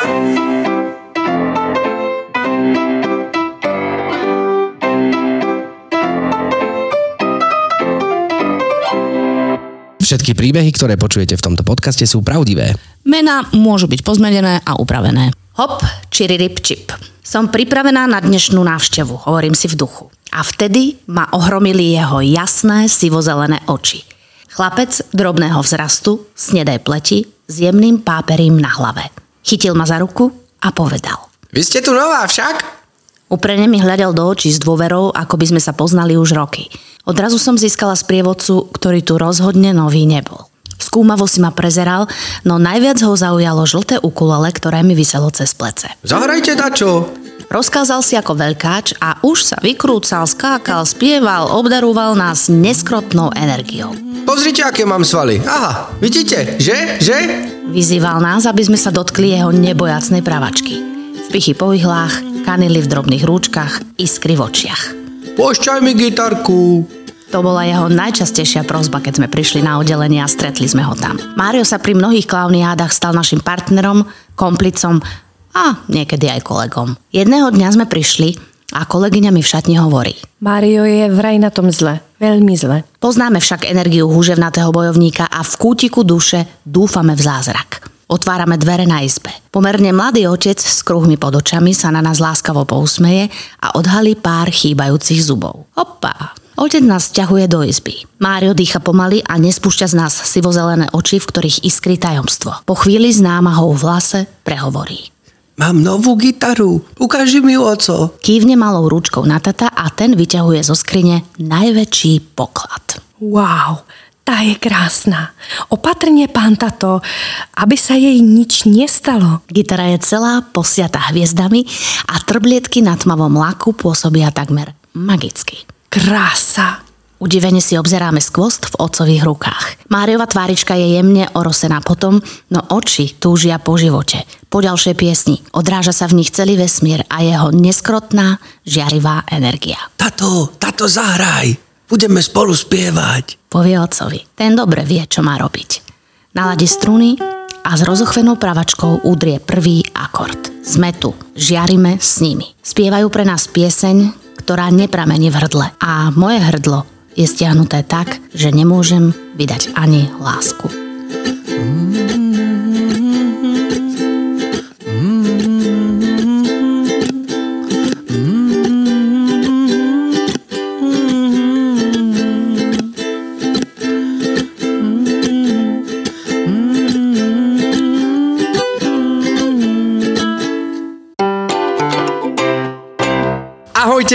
Všetky príbehy, ktoré počujete v tomto podcaste sú pravdivé. Mená môžu byť pozmenené a upravené. Hop, čiririp čip. Som pripravená na dnešnú návštevu, hovorím si v duchu. A vtedy ma ohromili jeho jasné sivozelené oči. Chlapec drobného vzrastu, snedej pleti, s jemným páperím na hlave. Chytil ma za ruku a povedal. Vy ste tu nová však? Uprene mi hľadal do očí s dôverou, ako by sme sa poznali už roky. Odrazu som získala sprievodcu, ktorý tu rozhodne nový nebol. Skúmavo si ma prezeral, no najviac ho zaujalo žlté ukulele, ktoré mi vyselo cez plece. Zahrajte dačo. Rozkázal si ako veľkáč a už sa vykrúcal, skákal, spieval, obdaroval nás neskrotnou energiou. Pozrite, aké mám svaly. Aha, vidíte, že? Že? Vyzýval nás, aby sme sa dotkli jeho nebojacnej pravačky. Vpichy po ihlách, kanily v drobných rúčkach, iskry v očiach. Pošťaj mi gitarku. To bola jeho najčastejšia prozba, keď sme prišli na oddelenie a stretli sme ho tam. Mário sa pri mnohých klauniádach stal našim partnerom, komplicom a niekedy aj kolegom. Jedného dňa sme prišli a kolegyňa mi v šatni hovorí. Mário je vraj na tom zle. Veľmi zle. Poznáme však energiu húževnatého bojovníka a v kútiku duše dúfame v zázrak. Otvárame dvere na izbe. Pomerne mladý otec s kruhmi pod očami sa na nás láskavo pousmeje a odhalí pár chýbajúcich zubov. Opa, Otec nás ťahuje do izby. Mário dýcha pomaly a nespúšťa z nás sivozelené oči, v ktorých iskry tajomstvo. Po chvíli s námahou v hlase prehovorí. Mám novú gitaru. Ukáži mi ju, oco. Kývne malou rúčkou na tata a ten vyťahuje zo skrine najväčší poklad. Wow, tá je krásna. Opatrne, pán tato, aby sa jej nič nestalo. Gitara je celá posiatá hviezdami a trblietky na tmavom laku pôsobia takmer magicky. Krása. Udivene si obzeráme skvost v otcových rukách. Máriova tvárička je jemne orosená potom, no oči túžia po živote, po ďalšej piesni. Odráža sa v nich celý vesmír a jeho neskrotná, žiarivá energia. Tato, tato, zahraj. Budeme spolu spievať. Povie otcovi. Ten dobre vie, čo má robiť. Naladi struny a s rozochvenou pravačkou udrie prvý akord. Sme tu, žiarime s nimi. Spievajú pre nás pieseň, ktorá nepramení v hrdle. A moje hrdlo je stiahnuté tak, že nemôžem vydať ani lásku.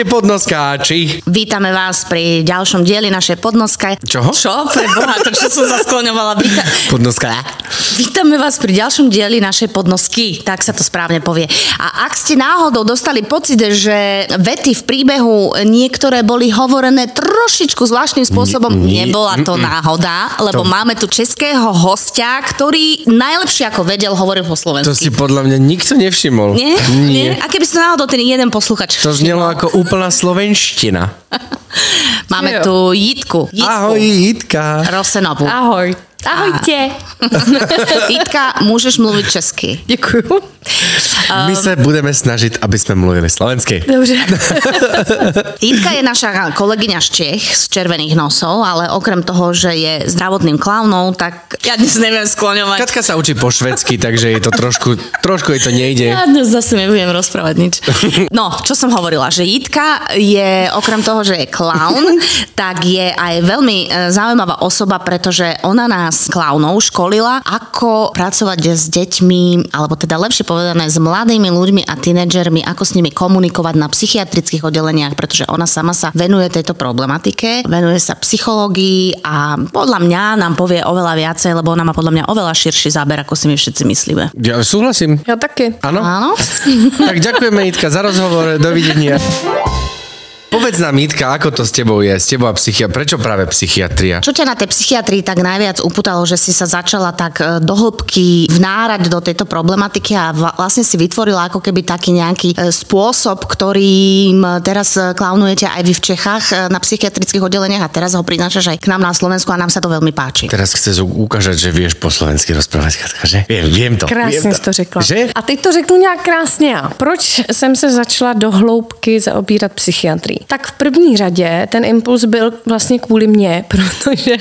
Ahojte podnoskáči. Vítame vás pri ďalšom dieli našej podnoska. Čoho? Čo? Pre Boha, to čo som zaskloňovala. Víta... Podnoska. Vítame vás pri ďalšom dieli našej podnosky, tak sa to správne povie. A ak ste náhodou dostali pocit, že vety v príbehu niektoré boli hovorené trošičku zvláštnym spôsobom, Nie, nie, nebola to náhoda, lebo To- máme tu českého hostia, ktorý najlepšie ako vedel hovoril po To si slovensky. podľa mňa nikto nevšimol. Nie? Nie. A keby si náhodou ten jeden posluchač To znelo ako úplná slovenština. Máme tu Jitku. Jitku. Ahoj, Jitka. Rosenovú. Ahoj. Ahojte. Jitka, môžeš mluviť česky. Ďakujem. My sa budeme snažiť, aby sme mluvili slovensky. Dobre. Jitka je naša kolegyňa z Čech, z Červených nosov, ale okrem toho, že je zdravotným klaunom, tak ja dnes neviem skloňovať. Katka sa učí po švedsky, takže je to trošku, trošku jej to nejde. Ja dnes zase nebudem rozprávať nič. No, čo som hovorila, že Jitka je, okrem toho, že je klaun, tak je aj veľmi e, zaujímavá osoba, pretože ona nás klaunov školila, ako pracovať s deťmi, alebo teda lepšie povedané s mladými ľuďmi a tínedžermi, ako s nimi komunikovať na psychiatrických oddeleniach, pretože ona sama sa venuje tejto problematike, venuje sa psychológii a podľa mňa nám povie oveľa viacej, lebo ona má podľa mňa oveľa širší záber, ako si my všetci myslíme. Ja súhlasím. Ja také. Áno? Áno? Tak ďakujeme, Jitka, za rozhovor. Dovidenia. Povedz nám, Mítka, ako to s tebou je, s tebou a psychia, prečo práve psychiatria? Čo ťa na tej psychiatrii tak najviac upútalo, že si sa začala tak e, do hĺbky vnárať do tejto problematiky a vlastne si vytvorila ako keby taký nejaký e, spôsob, ktorým teraz e, klaunujete aj vy v Čechách na psychiatrických oddeleniach a teraz ho prinášaš aj k nám na Slovensku a nám sa to veľmi páči. Teraz chceš ukážať, že vieš po slovensky rozprávať, Katka, že? Viem, viem to. Krásně viem to. to řekla. Že? A teď to řeknu nějak krásně já. Proč jsem se začala do hloubky zaobírat psychiatrii? Tak v první řadě ten impuls byl vlastně kvůli mně, protože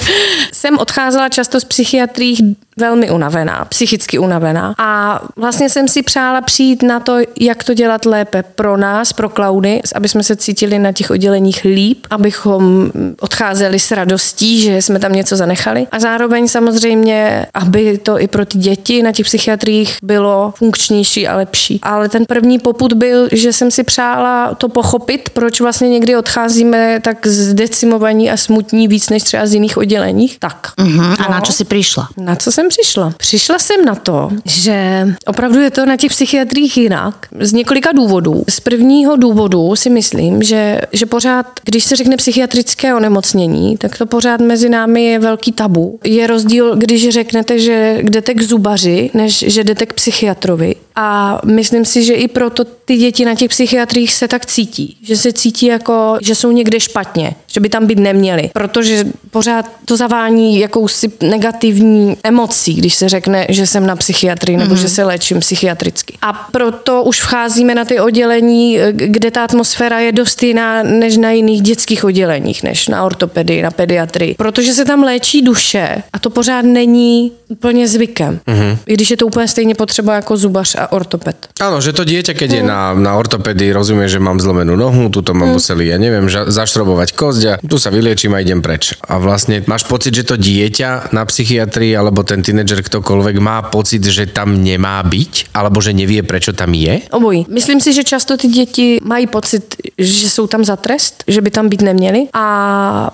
jsem odcházela často z psychiatrii velmi unavená, psychicky unavená. A vlastně jsem si přála přijít na to, jak to dělat lépe pro nás, pro klauny, aby jsme se cítili na těch odděleních líp, abychom odcházeli s radostí, že jsme tam něco zanechali. A zároveň samozřejmě, aby to i pro ty děti na těch psychiatriích bylo funkčnější a lepší. Ale ten první poput byl, že jsem si přála to pochopit, proč vlastně někdy odcházíme tak zdecimovaní a smutní víc než třeba z jiných odděleních. Tak. Uh-huh. A no. na čo si přišla? Na co jsem jsem přišla? Přišla jsem na to, že opravdu je to na těch psychiatrích jinak. Z několika důvodů. Z prvního důvodu si myslím, že, že pořád, když se řekne psychiatrické onemocnění, tak to pořád mezi námi je velký tabu. Je rozdíl, když řeknete, že jdete k zubaři, než že jdete k psychiatrovi. A myslím si, že i proto ty děti na těch psychiatrích se tak cítí. Že se cítí jako, že jsou někde špatně, že by tam být neměli. Protože pořád to zavání jakousi negativní emocí, když se řekne, že jsem na psychiatrii nebo mm-hmm. že se léčím psychiatricky. A proto už vcházíme na ty oddělení, kde ta atmosféra je dost jiná než na jiných dětských odděleních, než na ortopedii, na pediatrii. Protože se tam léčí duše a to pořád není úplně zvykem. Mm-hmm. I když je to úplně stejně potřeba jako zubař a ortoped. Áno, že to dieťa, keď mm. je na, na ortopedii, rozumie, že mám zlomenú nohu, tuto ma mm. museli, ja neviem, ža- zašrobovať kosť a tu sa vyliečím a idem preč. A vlastne máš pocit, že to dieťa na psychiatrii alebo ten tínedžer ktokoľvek má pocit, že tam nemá byť, alebo že nevie, prečo tam je? Obojí. Myslím si, že často ty děti mají pocit, že jsou tam za trest, že by tam být neměli. A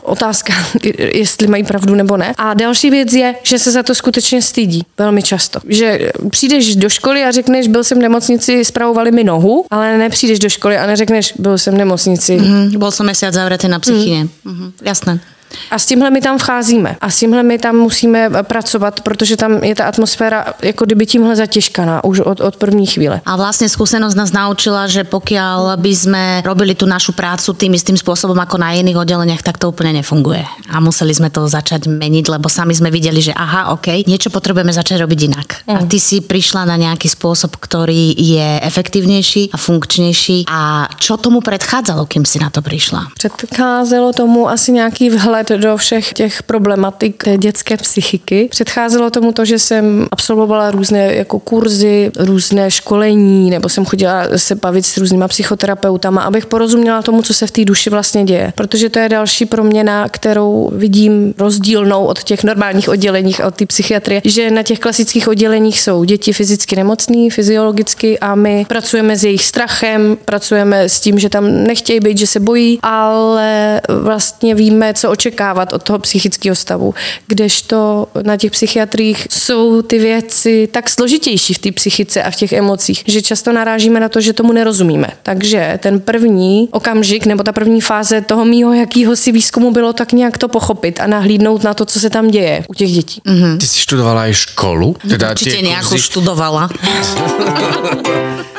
otázka, jestli mají pravdu nebo ne. A další věc je, že se za to skutečně stydí. Velmi často. Že přijdeš do školy a řekneš, byl jsem v nemocnici, spravovali mi nohu, ale nepřijdeš do školy a neřekneš, byl jsem v nemocnici. Mm-hmm, byl jsem mesiac zavretý na psychině. Mm. Mm-hmm, jasné. A s tímhle my tam vcházíme. A s tímhle my tam musíme pracovat, protože tam je ta atmosféra jako kdyby tímhle zatěžkaná už od, od první chvíle. A vlastně zkušenost nás naučila, že pokiaľ by sme robili tu našu prácu tým istým spôsobom ako na iných oddeleniach, tak to úplne nefunguje. A museli sme to začať meniť, lebo sami sme videli, že aha, OK, niečo potrebujeme začať robiť inak. Mm. A ty si prišla na nejaký spôsob, ktorý je efektívnejší a funkčnejší. A čo tomu predchádzalo, kým si na to prišla? Předcházelo tomu asi nějaký vhled vhled do všech těch problematik té dětské psychiky. Předcházelo tomu to, že jsem absolvovala různé jako kurzy, různé školení, nebo jsem chodila se bavit s různýma psychoterapeutama, abych porozuměla tomu, co se v té duši vlastně děje. Protože to je další proměna, kterou vidím rozdílnou od těch normálních odděleních, od té psychiatrie, že na těch klasických odděleních jsou děti fyzicky nemocný, fyziologicky a my pracujeme s jejich strachem, pracujeme s tím, že tam nechtějí být, že se bojí, ale vlastně víme, co očekávat očekávat od toho psychického stavu. Kdežto na těch psychiatrích jsou ty věci tak složitější v té psychice a v těch emocích, že často narážíme na to, že tomu nerozumíme. Takže ten první okamžik nebo ta první fáze toho mýho jakýhosi výzkumu bylo tak nějak to pochopit a nahlídnout na to, co se tam děje u těch dětí. Mm-hmm. Ty si študovala i školu? Teda Určitě nějakou študovala.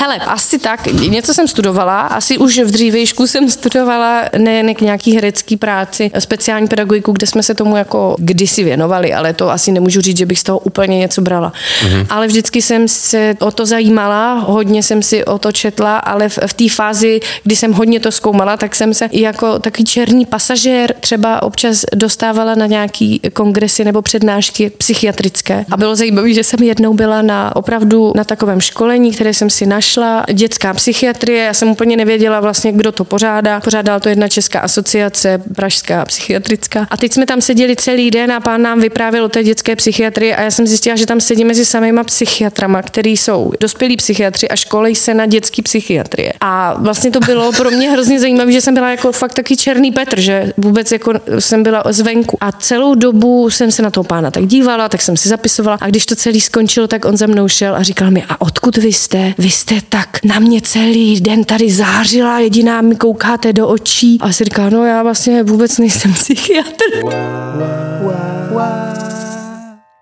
Hele, asi tak. Něco jsem studovala, asi už v dřívejšku jsem studovala nejen k nějaký herecký práci, speciální pedagogiku, kde jsme se tomu jako kdysi věnovali, ale to asi nemůžu říct, že bych z toho úplně něco brala. Mm-hmm. Ale vždycky jsem se o to zajímala, hodně jsem si o to četla, ale v, v té fázi, kdy jsem hodně to zkoumala, tak jsem se i jako takový černý pasažér třeba občas dostávala na nějaký kongresy nebo přednášky psychiatrické. A bylo zajímavé, že jsem jednou byla na opravdu na takovém školení, které jsem si našla přišla dětská psychiatrie, já jsem úplně nevěděla vlastně, kdo to pořádá. Pořádala to jedna česká asociace, pražská psychiatrická. A teď jsme tam seděli celý den a pán nám vyprávěl o té dětské psychiatrii a já jsem zjistila, že tam sedí mezi samýma psychiatrama, který jsou dospělí psychiatři a školej se na dětský psychiatrie. A vlastně to bylo pro mě hrozně zajímavé, že jsem byla jako fakt taky černý Petr, že vůbec jako jsem byla zvenku. A celou dobu jsem se na toho pána tak dívala, tak jsem si zapisovala a když to celý skončilo, tak on za mnou šel a říkal mi, a odkud vy jste? Vy jste tak na mě celý den tady zářila, jediná mi koukáte do očí. A si říká, no já vlastně vůbec nejsem psychiatr.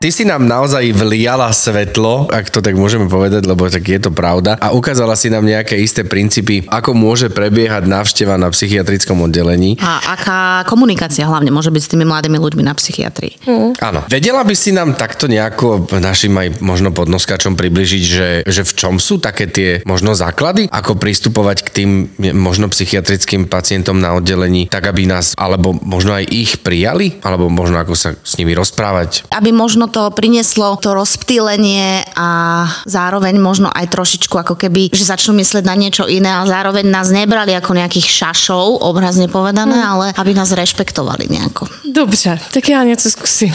Ty si nám naozaj vliala svetlo, ak to tak môžeme povedať, lebo tak je to pravda. A ukázala si nám nejaké isté princípy, ako môže prebiehať návšteva na psychiatrickom oddelení. A aká komunikácia hlavne môže byť s tými mladými ľuďmi na psychiatrii? Mm. Áno. Vedela by si nám takto nejako našim aj možno podnoskačom približiť, že, že v čom sú také tie možno základy, ako pristupovať k tým možno psychiatrickým pacientom na oddelení, tak aby nás, alebo možno aj ich prijali, alebo možno ako sa s nimi rozprávať. Aby možno to prinieslo to rozptýlenie a zároveň možno aj trošičku ako keby, že začnú myslieť na niečo iné a zároveň nás nebrali ako nejakých šašov, obrazne povedané, mm. ale aby nás rešpektovali nejako. Dobře, tak já něco zkusím.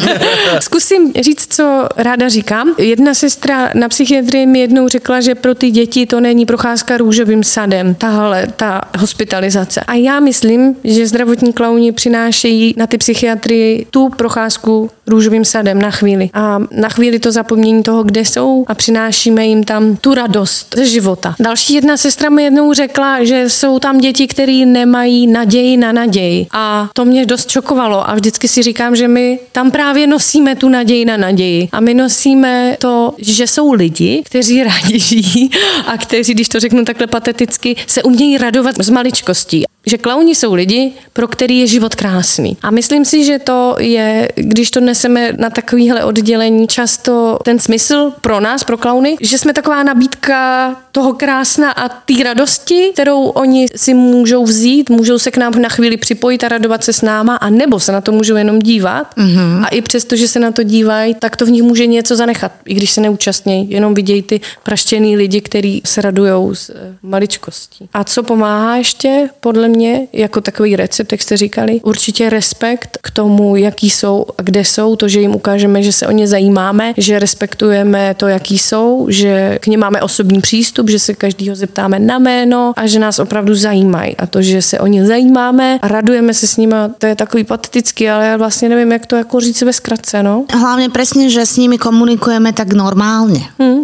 zkusím říct, co ráda říkám. Jedna sestra na psychiatrii mi jednou řekla, že pro ty děti to není procházka růžovým sadem, tahle, ta hospitalizace. A já myslím, že zdravotní klauni přinášejí na ty psychiatrii tu procházku růžovým sadem na chvíli. A na chvíli to zapomnění toho, kde jsou a přinášíme jim tam tu radost ze života. Další jedna sestra mi jednou řekla, že jsou tam děti, které nemají naději na naději. A to mě dost šokovalo a vždycky si říkám, že my tam právě nosíme tu naději na naději. A my nosíme to, že jsou lidi, kteří rádi žijí a kteří, když to řeknu takhle pateticky, se umějí radovat z maličkostí že klauni jsou lidi, pro který je život krásný. A myslím si, že to je, když to neseme na takovýhle oddělení, často ten smysl pro nás, pro klauny, že jsme taková nabídka toho krásna a té radosti, kterou oni si můžou vzít, můžou se k nám na chvíli připojit a radovat se s náma, a nebo se na to můžou jenom dívat. Mm-hmm. A i přesto, že se na to dívají, tak to v nich může něco zanechat, i když se neúčastnějí. Jenom vidějí ty praštěný lidi, kteří se radují z eh, maličkostí. A co pomáhá ještě, podle mě, jako takový recept, jak jste říkali, určitě respekt k tomu, jaký jsou a kde jsou, to, že jim ukážeme, že se o ně zajímáme, že respektujeme to, jaký jsou, že k ně máme osobní přístup, že se každýho zeptáme na jméno a že nás opravdu zajímají. A to, že se o ně zajímáme a radujeme se s nimi, to je takový patetický, ale já vlastně nevím, jak to jako říct ve zkratce. No? Hlavně přesně, že s nimi komunikujeme tak normálně. Hmm.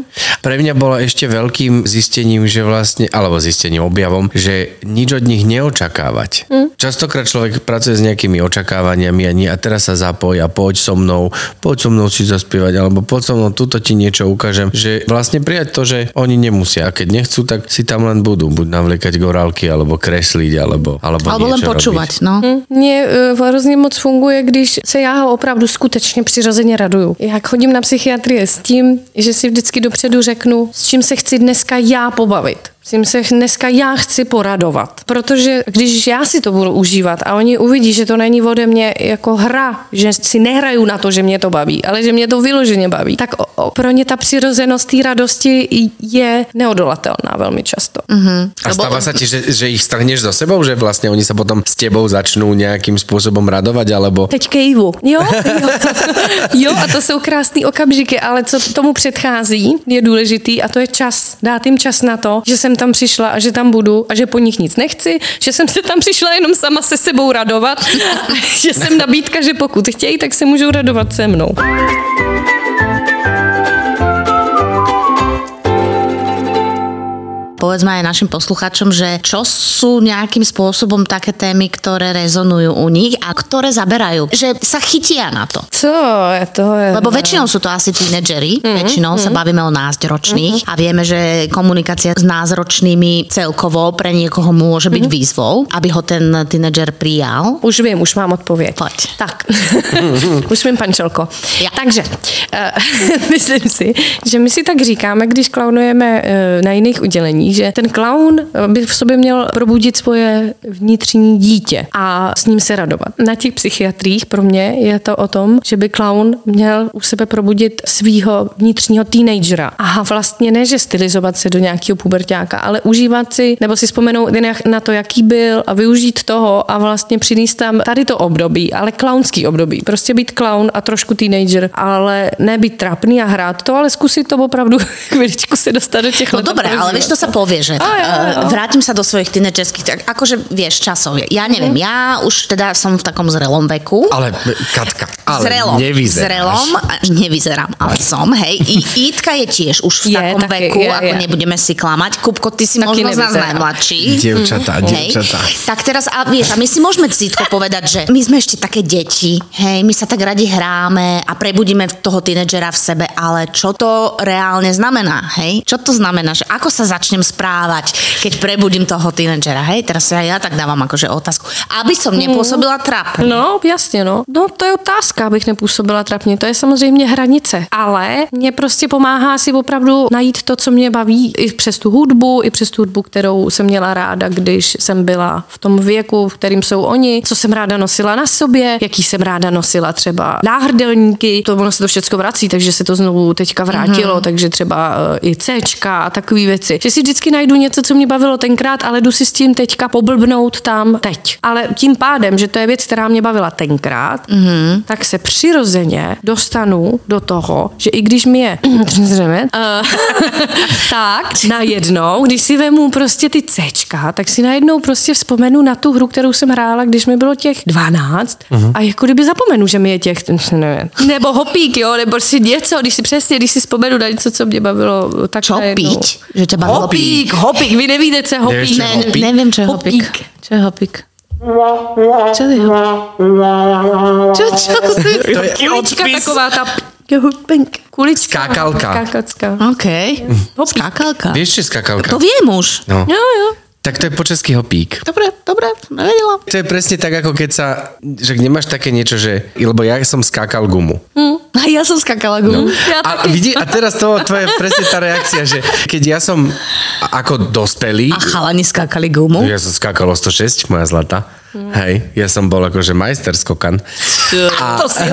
Pre mňa bolo ešte veľkým zistením, že vlastne, alebo zistením, objavom, že nič od nich neočakávať. Mm. Častokrát človek pracuje s nejakými očakávaniami a, nie, a teraz sa zapoj a poď so mnou, poď so mnou si zaspievať, alebo poď so mnou, tuto ti niečo ukážem. Že vlastne prijať to, že oni nemusia a keď nechcú, tak si tam len budú, buď navliekať gorálky, alebo kresliť, alebo, alebo, alebo len počúvať. No. Mm. Mně uh, hrozně moc funguje, když se já ho opravdu skutečně přirozeně raduju. Jak chodím na psychiatrie s tím, že si vždycky dopředu řeknu, s čím se chci dneska já pobavit. S tím se dneska já chci poradovat. Protože když já si to budu užívat a oni uvidí, že to není ode mě jako hra, že si nehraju na to, že mě to baví, ale že mě to vyloženě baví, tak o, o, pro ně ta přirozenost té radosti je neodolatelná velmi často. Mm-hmm. A stáva sa ti, že, že ich strhneš za sebou, že vlastně oni sa potom s tebou začnú nejakým způsobem radovat, alebo... Teď kejvu. Jo, jo. jo, a to jsou krásné okamžiky, ale co tomu předchází, je důležitý a to je čas. Dát jim čas na to, že jsem tam přišla a že tam budu a že po nich nic nechci, že jsem se tam přišla jenom sama se sebou radovat, že jsem nabídka, že pokud chtějí, tak se můžou radovat se mnou. Povedzme aj našim posluchačom, že čo sú nejakým spôsobom také témy, ktoré rezonujú u nich a ktoré zaberajú, že sa chytia na to. Co je to? Je... Lebo väčšinou sú to asi tínedžeri, mm-hmm. väčšinou mm-hmm. sa mhm. bavíme o násťročných mm-hmm. a vieme, že komunikácia s názročnými celkovo pre niekoho môže byť mm-hmm. výzvou, aby ho ten tínedžer prijal. Už vím, už mám odpověď. Pojď. Tak, už vím, pančelko. Ja. Takže, uh, myslím si, že my si tak říkáme, když klaunujeme uh, na jiných udělení, že ten klaun by v sobě měl probudit svoje vnitřní dítě a s ním se radovat. Na těch psychiatrích pro mě je to o tom, že by klaun měl u sebe probudit svého vnitřního teenagera. A vlastně ne, že stylizovat se do nějakého pubertáka, ale užívat si, nebo si vzpomenout na to, jaký byl a využít toho a vlastně přinést tam tady to období, ale klaunský období. Prostě být klaun a trošku teenager, ale ne být trapný a hrát to, ale zkusit to opravdu chviličku se dostat do těch No dobré, ale víš, to sa povie, že uh, vrátim sa do svojich tínedžerských, tak akože vieš, časov. Ja neviem, Mhm. ja už teda som v takom zrelom veku. Ale, Katka, ale zrelom, nevyzeráš. zrelom, nevyzerám, ale som, hej. I, Ítka je tiež už v Je, takom taky, veku, je, ako je. nebudeme si klamať. Kupko, ty si Taky možno z nás najmladší. Dievčatá, Hej. dievčatá. Tak teraz, a vieš, a my si môžeme cítko povedať, že my sme ešte také deti, hej, my sa tak radi hráme a prebudíme toho tínedžera v sebe, ale čo to reálne znamená, hej? Čo to znamená, že ako sa začnem správať, keď prebudím toho tínedžera, hej? Teraz ja, ja tak dávam akože otázku. Aby som nepôsobila trápne. No, jasně, no. No, to je otázka, abych nepůsobila trapně. To je samozřejmě hranice. Ale mě prostě pomáhá si opravdu najít to, co mě baví i přes tu hudbu, i přes tu hudbu, kterou jsem měla ráda, když jsem byla v tom věku, v kterým jsou oni, co jsem ráda nosila na sobě, jaký jsem ráda nosila třeba náhrdelníky. To ono se to všechno vrací, takže se to znovu teďka vrátilo, mm-hmm. takže třeba eh, i C a takové věci. Že si vždycky najdu něco, co mě bavilo tenkrát, ale jdu si s tím teďka poblbnout tam teď. Ale tím pádem, že to je věc, která mě bavila tenkrát, mm-hmm. tak se přirozeně dostanu do toho, že i když mi je uh, tak najednou, když si vemu prostě ty Cčka, tak si najednou prostě vzpomenu na tu hru, kterou jsem hrála, když mi bylo těch 12 uh-huh. a jako kdyby zapomenu, že mi je těch, nevím, nebo hopík, jo, nebo si něco, když si přesně, když si vzpomenu na něco, co mě bavilo, tak Čo najednou. piť? Že ťa baví Hopík, hopík, vy hopík. čo je hopík? Neviem, čo je hopík. Čo je hopík? Čo je hopík? Čo, čo? To je Kulička taková ta hopink, kulička. Skákalka. Skákacka. OK. Skákalka. Vieš, čo je skakalka? To viem už. No. Jo, jo. Tak to je po česky hopík. Dobre, dobre, nevedela. To je presne tak, ako keď sa, že nemáš také niečo, že, lebo ja som skákal gumu. A ja som skakala gumu. No. Ja A, vidí, a teraz to, to je presne tá reakcia, že keď ja som ako dospelý, A chalani skákali gumu. ja som skákal o 106, moja zlata, hej, ja som bol akože majster skokan. A, To si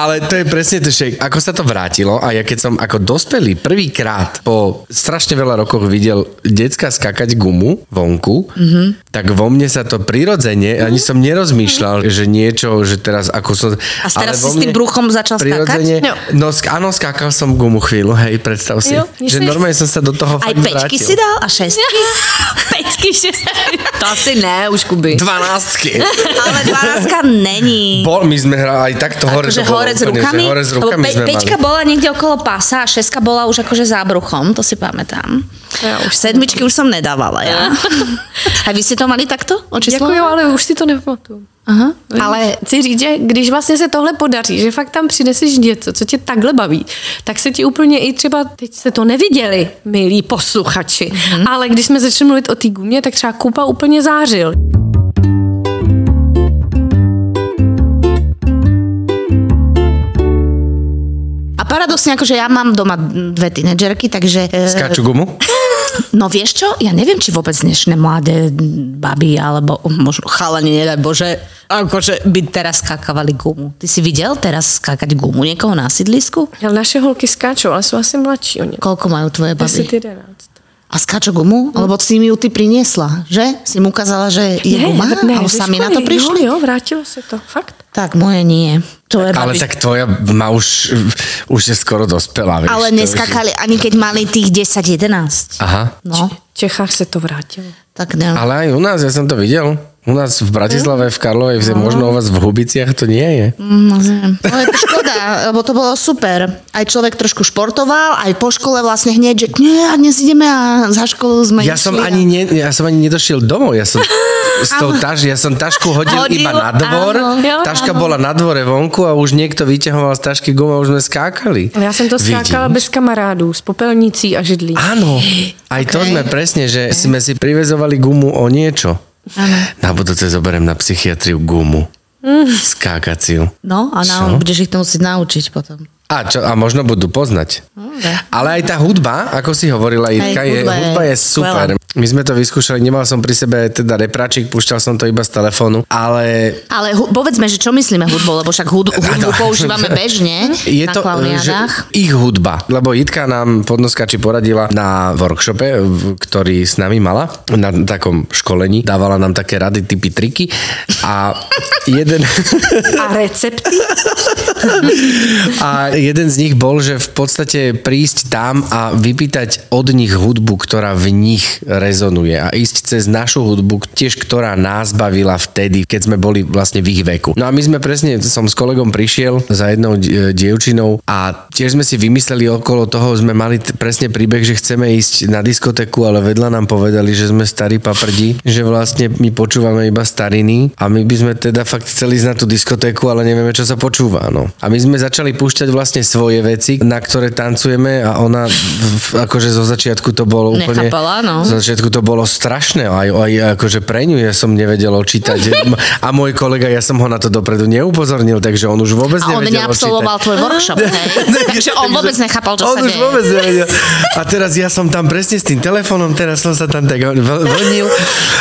ale to je presne to, že ako sa to vrátilo a ja keď som ako dospelý prvýkrát po strašne veľa rokoch videl decka skákať gumu vonku, mm-hmm. tak vo mne sa to prirodzene, ani som nerozmýšľal, že niečo, že teraz ako som... A teraz ale si s tým bruchom začal prirodzene, No. No, sk- áno, skákal som gumu chvíľu, hej, predstav si. Jo, že normálne som sa do toho Aj fakt pečky vrátil. si dal? A šestky? Peťky šest. To asi ne, už Kuby. Dvanáctky. Ale dvanáctka není. Bol, my sme hrali aj takto hore. Akože hore s rukami? Hore s rukami pe- sme Peťka mali. bola niekde okolo pása a šeska bola už akože za bruchom, to si pamätám. Ja už Sedmičky už som nedávala, ja. A vy ste to mali takto? Očíslo? Jako jo, ale už si to nepamatuju. Aha. Ale chci říct, že když vlastně se tohle podaří, že fakt tam přineseš něco, co tě takhle baví, tak se ti úplně i třeba, teď jste to neviděli, milí posluchači, mm-hmm. ale když jsme začali mluvit o té gumě, tak třeba Kupa úplně zářil. A paradoxne, akože ja mám doma dve tínedžerky, takže... e, Skáču gumu? No vieš čo? Ja neviem, či vôbec dnešné mladé baby alebo možno chalani, nedaj Bože, akože by teraz skákavali gumu. Ty si videl teraz skákať gumu niekoho na sídlisku? Ale naše holky skáčou, ale jsou asi mladší oni. Koľko majú tvoje baby? 10, 11. A skáču gumu? Lebo si mi ju ty priniesla, že? Si mu ukázala, že je guma? Alebo ze sami na to prišli? Jo, jo, vrátilo se to, fakt. Tak moje nie. To je Ale babi- tak tvoja má už, už je skoro dospelá, vieš. Ale neskakali ani keď mali tých 10-11. Aha. No, V Čechách se to vrátilo. tak ne. Ale aj u nás, ja som to videl. U nás v Bratislave, v Karlovej, No. možno u vás v Hubiciach to nie je. No, neviem. no je to škoda, lebo to bolo super. Aj človek trošku športoval, aj po škole vlastne hneď, že nie, a dnes ideme a za školu sme Ja som, ani ne, ja som ani nedošiel domov. Ja som, s tou taž, ja som tašku hodil, Hodil, iba na dvor. áno. Jo, Taška áno. bola na dvore vonku a už niekto vyťahoval z tašky gumu a už sme skákali. Já jsem to skákala Vidíš? bez kamarádů, s popelnicí a židlí. Áno, aj to Ok. sme presne, že sme si privezovali gumu o niečo. Na budúce zoberiem na psychiatriu gumu. Skákaciu. No, a na, budeš ich to musieť naučiť potom. A, čo, a možno budú poznať. Ale aj tá hudba, ako si hovorila, Jitka, je, hudba je hudba je super. skvelá. My sme to vyskúšali, nemal som pri sebe teda repráčik, púšťal som to iba z telefónu, ale Ale hu- povedzme, že čo myslíme hudbou, lebo však hud- hudbu používame bežne je na to že ich hudba. Lebo Jitka nám podnoskači poradila na workshope, ktorý s nami mala, na takom školení. Dávala nám také rady, typy, triky. A jeden... A recepty? A jeden z nich bol, že v podstate prísť tam a vypýtať od nich hudbu, ktorá v nich rezonuje a ísť cez našu hudbu, tiež ktorá nás bavila vtedy, keď sme boli vlastne v ich veku. No a my sme presne, som s kolegom prišiel za jednou dievčinou a tiež sme si vymysleli okolo toho, sme mali presne príbeh, že chceme ísť na diskotéku, ale vedľa nám povedali, že sme starí paprdi, že vlastne my počúvame iba stariny a my by sme teda fakt chceli ísť na tú diskotéku, ale nevieme, čo sa počúva. No. A my sme začali púšťať vlastne svoje veci, na ktoré tancujeme a ona v, akože zo začiatku to bolo úplne... Nechápala, no. Zo začiatku to bolo strašné, aj, aj akože pre ňu ja som nevedel čítať. A môj kolega, ja som ho na to dopredu neupozornil, takže on už vôbec A on nevedel neabsolvoval tvoj workshop, hej? Takže on vôbec nechápal, čo on sa už deje. vôbec nevedel. A teraz ja som tam presne s tým telefónom, teraz som sa tam tak vl- vlnil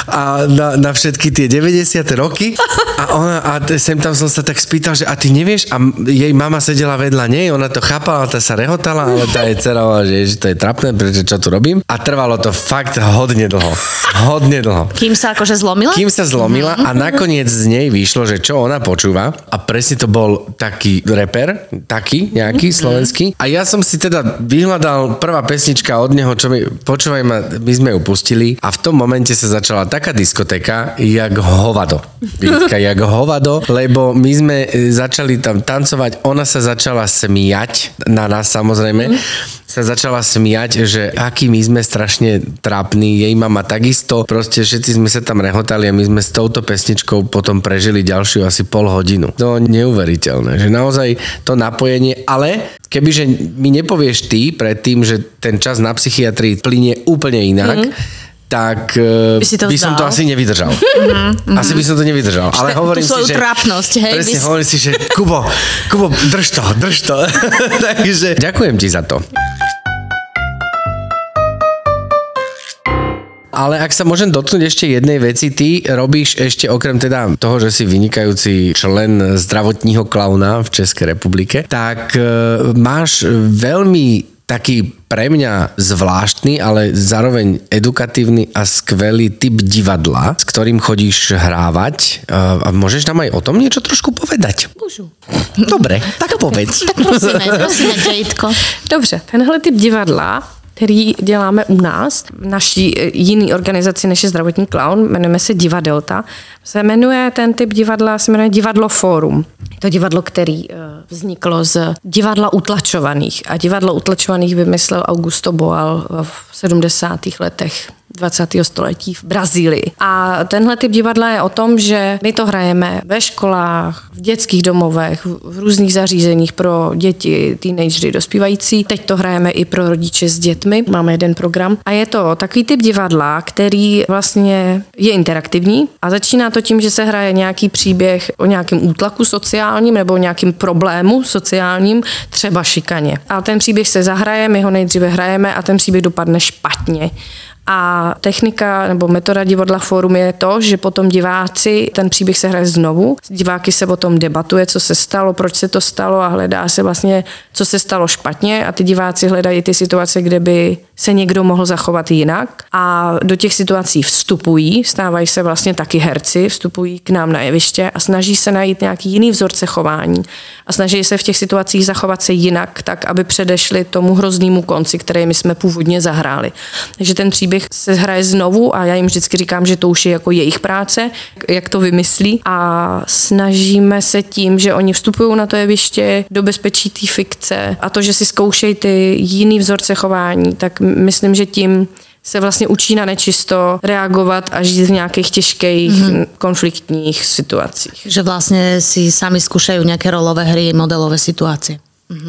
a na, na všetky tie 90. roky a, ona, a sem tam som sa tak spýtal, že a ty nevieš? A jej mama sedela vedľa nej, ona to chápala, tá sa rehotala, ale tá jej dcera že, že to je trapné, prečo čo tu robím. A trvalo to fakt hodne dlho. Hodne dlho. Kým sa akože zlomila? Kým sa zlomila a nakoniec z nej vyšlo, že čo ona počúva a presne to bol taký reper, taký nejaký slovenský a ja som si teda vyhľadal prvá pesnička od neho, čo mi, počúvaj ma, my sme ju pustili a v tom momente sa začala taká diskotéka, jak hovado. Vítka, jak hovado, lebo my sme e, začali tam tancovať, ona sa začala smiať, na nás samozrejme, sa začala smiať, že aký my sme strašne trápni, jej mama takisto, proste všetci sme sa tam rehotali a my sme s touto pesničkou potom prežili ďalšiu asi pol hodinu. To neuveriteľné, že naozaj to napojenie, ale kebyže mi nepovieš ty predtým, že ten čas na psychiatrii plinie úplne inak, tak eh, By si to by som to asi nevydržal. Asi by som to nevydržal. Ale hovorím si, svoju že... trápnosť, hej, Presne, si- hovorím si, že Kubo, Kubo, drž to, drž to. Takže ďakujem ti za to. Ale ak sa môžem dotknúť ešte jednej veci, ty robíš ešte okrem teda toho, že si vynikajúci člen zdravotního klauna v Českej republike, tak e, máš veľmi taký pre mňa zvláštny, ale zároveň edukatívny a skvelý typ divadla, s ktorým chodíš hrávať. E, A môžeš nám aj o tom niečo trošku povedať? Môžu. Dobre, tak povedz. Tak prosíme, prosíme ťa, Jitko. Dobře, tenhle typ divadla který děláme u nás, v naší eh, jiný organizaci než je Zdravotní clown, jmenujeme se Divadelta, se jmenuje ten typ divadla, se jmenuje Divadlo Fórum. To divadlo, který eh, vzniklo z divadla utlačovaných a divadlo utlačovaných vymyslel Augusto Boal v 70. letech 20. století v Brazílii. A tenhle typ divadla je o tom, že my to hrajeme ve školách, v dětských domovech, v různých zařízeních pro děti, teenagery, dospívající. Teď to hrajeme i pro rodiče s dětmi. Máme jeden program. A je to takový typ divadla, který vlastně je interaktivní a začíná to tím, že se hraje nějaký příběh o nějakém útlaku sociálním nebo o nějakém problému sociálním, třeba šikaně. A ten příběh se zahraje, my ho nejdříve hrajeme a ten příběh dopadne špatně. A technika nebo metoda divadla Fórum je to, že potom diváci, ten příběh se hraje znovu, diváky se o tom debatuje, co se stalo, proč se to stalo a hledá se vlastně, co se stalo špatně. A ty diváci hledají ty situace, kde by se někdo mohl zachovat jinak a do těch situací vstupují, stávají se vlastně taky herci, vstupují k nám na jeviště a snaží se najít nějaký jiný vzorce chování a snaží se v těch situacích zachovat se jinak, tak aby předešli tomu hroznému konci, který my jsme původně zahráli. Takže ten příběh se hraje znovu a já jim vždycky říkám, že to už je jako jejich práce, jak to vymyslí a snažíme se tím, že oni vstupují na to jeviště do bezpečí té fikce a to, že si zkoušejí ty jiný vzorce chování, tak myslím, že tím se vlastně učí na nečisto reagovat a žít v nějakých těžkých mm-hmm. konfliktních situacích. Že vlastne si sami skúšajú nejaké rolové hry, modelové situácie.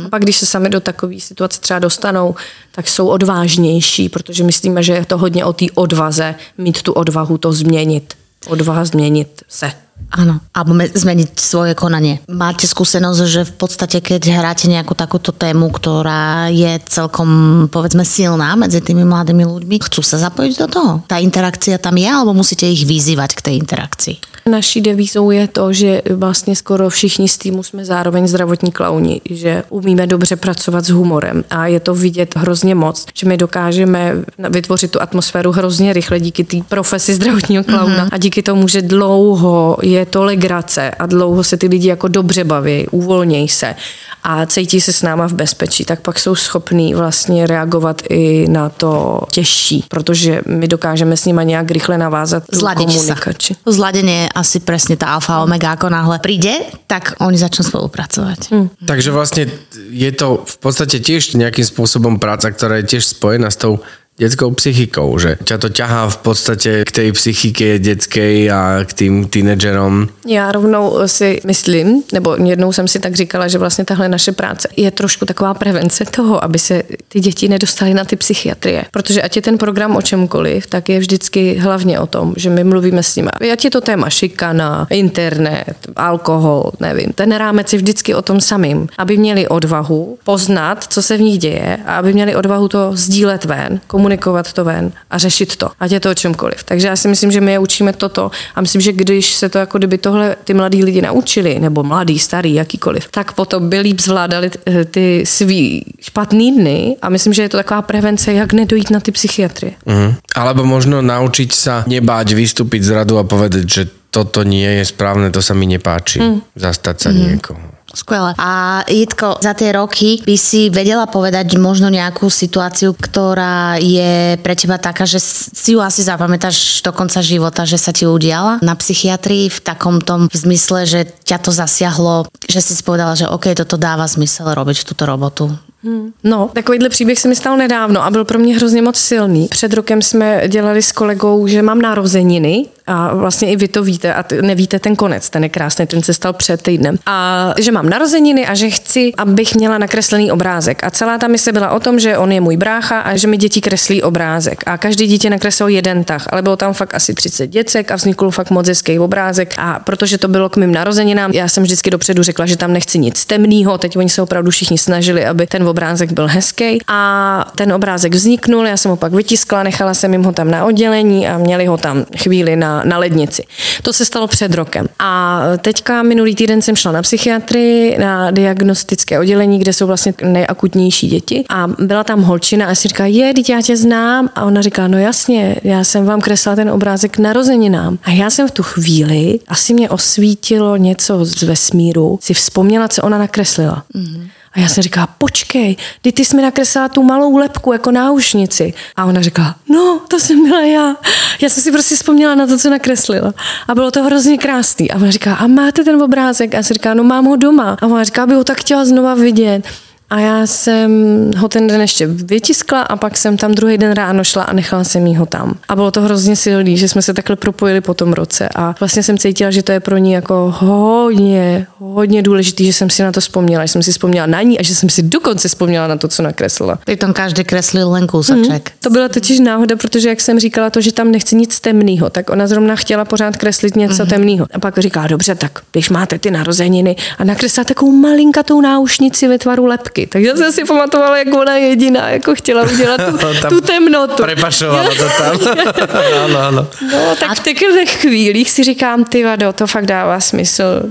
A pak, když se sami do takové situace třeba dostanou, tak jsou odvážnější, protože myslíme, že je to hodně o té odvaze, mít tu odvahu to změnit. Odvaha změnit se. Áno, alebo me- zmeniť svoje konanie. Máte skúsenosť, že v podstate, keď hráte nejakú takúto tému, ktorá je celkom, povedzme, silná medzi tými mladými ľuďmi, chcú sa zapojiť do toho? Tá interakcia tam je, alebo musíte ich vyzývať k tej interakcii? Naší devízou je to, že vlastně skoro všichni z týmu jsme zároveň zdravotní klauni, že umíme dobře pracovat s humorem a je to vidět hrozně moc, že my dokážeme vytvořit tu atmosféru hrozně rychle díky té profesi zdravotního klauna mm-hmm. a díky tomu, že dlouho je to legrace a dlouho se ty lidi jako dobře baví, uvolnějí se a cítí se s náma v bezpečí, tak pak jsou schopní vlastně reagovat i na to těžší, protože my dokážeme s nimi nějak rychle navázat komunikaci. Zladenie je asi presne tá alfa omega, ako náhle príde, tak oni začnú spolupracovať. Hmm. Takže vlastne je to v podstate tiež nejakým spôsobom práca, ktorá je tiež spojená s tou detskou psychikou, že ťa to ťahá v podstate k tej psychike detskej a k tým teenagerom. Já rovnou si myslím, nebo jednou jsem si tak říkala, že vlastně tahle naše práce je trošku taková prevence toho, aby se ty děti nedostaly na ty psychiatrie. Protože ať je ten program o čemkoliv, tak je vždycky hlavně o tom, že my mluvíme s nimi. Ať je to téma šikana, internet, alkohol, nevím. Ten rámec je vždycky o tom samým, aby měli odvahu poznat, co se v nich děje a aby měli odvahu to sdílet ven, komunikovat komunikovat to ven a řešit to, ať je to o čemkoliv. Takže já si myslím, že my je učíme toto a myslím, že když se to jako kdyby tohle ty mladí lidi naučili, nebo mladý, starý, jakýkoliv, tak potom by líp zvládali eh, ty svý špatný dny a myslím, že je to taková prevence, jak nedojít na ty psychiatrie. Mm. Alebo možno naučiť sa nebáť vystúpiť z radu a povedať, že toto nie je správne, to sa mi nepáči. Mm. Zastať sa mm. niekoho. Skvelé. A Jitko, za tie roky by si vedela povedať možno nejakú situáciu, ktorá je pre teba taká, že si ju asi zapamätáš do konca života, že sa ti udiala na psychiatrii v takom tom zmysle, že ťa to zasiahlo, že si povedala, že OK, toto dáva zmysel robiť túto robotu. Hmm. No, takovýhle příběh se mi stal nedávno a byl pro mě hrozně moc silný. Před rokem jsme dělali s kolegou, že mám narozeniny a vlastně i vy to víte a nevíte ten konec, ten je krásný, ten se stal před týdnem. A že mám narozeniny a že chci, abych měla nakreslený obrázek. A celá ta mise byla o tom, že on je můj brácha a že mi děti kreslí obrázek. A každý dítě nakreslil jeden tah, ale bylo tam fakt asi 30 děcek a vznikl fakt moc hezký obrázek. A protože to bylo k mým narozeninám, já jsem vždycky dopředu řekla, že tam nechci nic temného. Teď oni se opravdu všichni snažili, aby ten obrázek byl hezký. A ten obrázek vzniknul, já jsem ho pak vytiskla, nechala jsem jim ho tam na oddělení a měli ho tam chvíli na na, lednici. To se stalo před rokem. A teďka minulý týden jsem šla na psychiatrii, na diagnostické oddělení, kde jsou vlastně nejakutnější děti a byla tam holčina a si říká, je, teď já tě znám. A ona říká, no jasně, já jsem vám kreslila ten obrázek narozeninám. A já jsem v tu chvíli, asi mě osvítilo něco z vesmíru, si vzpomněla, co ona nakreslila. Mm-hmm. A já jsem říkala, počkej, ty, ty jsi mi nakreslila tu malou lepku jako náušnici. A ona říkala, no, to jsem byla já. Já jsem si prostě vzpomněla na to, co nakreslila. A bylo to hrozně krásný. A ona říká, a máte ten obrázek? A já si říká, no mám ho doma. A ona říká, by ho tak chtěla znova vidět. A já jsem ho ten den ještě vytiskla a pak jsem tam druhý den ráno šla a nechala jsem jí ho tam. A bylo to hrozně silný, že jsme se takhle propojili po tom roce a vlastně jsem cítila, že to je pro ní jako hodně, hodně důležitý, že jsem si na to vzpomněla, že jsem si vzpomněla na ní a že jsem si dokonce vzpomněla na to, co nakreslila. tom každý kreslil len kúsoček. Mm, to byla totiž náhoda, protože jak jsem říkala to, že tam nechci nic temného, tak ona zrovna chtěla pořád kreslit něco mm-hmm. temného. A pak říká, dobře, tak když máte ty narozeniny a nakreslila takovou malinkatou náušnici ve tvaru lepky, taky. Takže jsem si pamatovala, jak ona jediná jako chtěla udělat tu, tu temnotu. Prepašovala to tam. ano, ano. No, tak v takových chvílích si říkám, ty vado, to fakt dává smysl.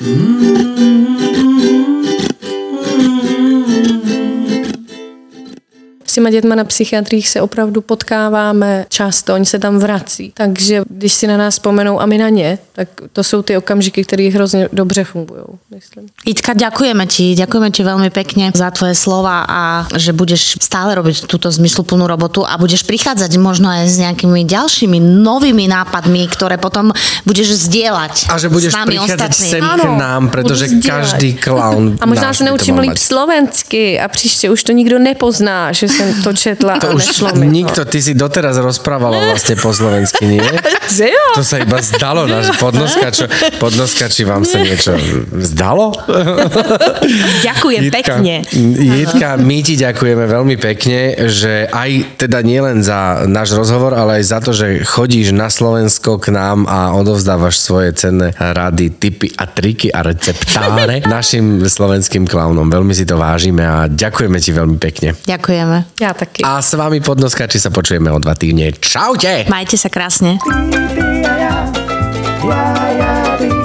S těma dětma na psychiatrích se opravdu potkáváme často, oni se tam vrací. Takže když si na nás vzpomenou a my na ně, tak to jsou ty okamžiky, které hrozně dobře fungují, myslím. Itka, ďakujeme ti, ďakujeme ti veľmi pekne za tvoje slova a že budeš stále robiť túto zmysluplnú robotu a budeš prichádzať možno aj s nejakými ďalšími novými nápadmi, ktoré potom budeš zdieľať A že budeš s nami prichádzať ostatnými. sem k nám, pretože každý clown A možná se naučím líp slovensky a příště už to nikdo nepozná, že jsem to četla to už nikto, ty si doteraz rozprávala vlastne po slovensky, nie? Že jo? To sa iba zdalo, náš podnoskač, podnoskači vám sa niečo zdalo? Ďakujem pekne. Jitka, my ti ďakujeme veľmi pekne, že aj teda nielen za náš rozhovor, ale aj za to, že chodíš na Slovensko k nám a odovzdávaš svoje cenné rady, tipy a triky a receptáre našim slovenským klaunom. Veľmi si to vážime a ďakujeme ti veľmi pekne. Ďakujeme. Já taky. A s vami podnoskači sa počujeme o dva týždne. Čaute! Majte sa krásne. ja, ja, ja.